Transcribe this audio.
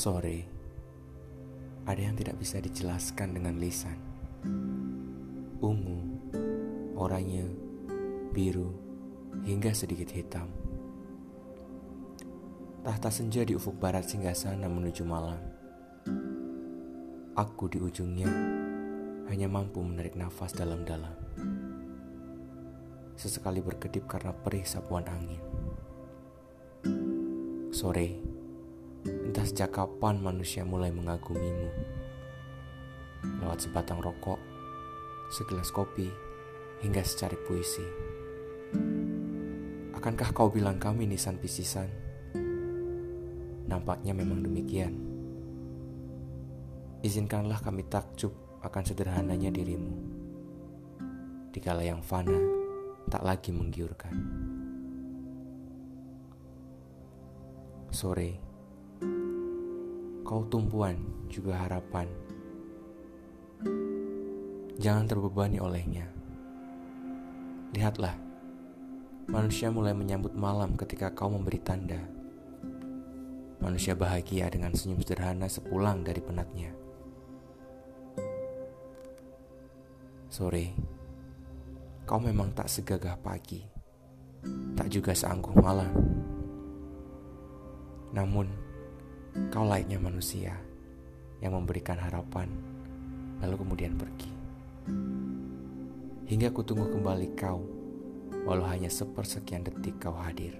Sore, ada yang tidak bisa dijelaskan dengan lisan. Ungu, oranye, biru, hingga sedikit hitam. Tahta senja di ufuk barat singgah sana menuju malam. Aku di ujungnya hanya mampu menarik nafas dalam-dalam. Sesekali berkedip karena perih sapuan angin. Sore, sejak kapan manusia mulai mengagumimu. Lewat sebatang rokok, segelas kopi, hingga secari puisi. Akankah kau bilang kami nisan pisisan? Nampaknya memang demikian. Izinkanlah kami takjub akan sederhananya dirimu. Dikala yang fana tak lagi menggiurkan. Sore kau tumpuan juga harapan. Jangan terbebani olehnya. Lihatlah, manusia mulai menyambut malam ketika kau memberi tanda. Manusia bahagia dengan senyum sederhana sepulang dari penatnya. Sore, kau memang tak segagah pagi, tak juga seangkuh malam. Namun, Kau layaknya manusia yang memberikan harapan, lalu kemudian pergi. Hingga kutunggu kembali kau, walau hanya sepersekian detik kau hadir.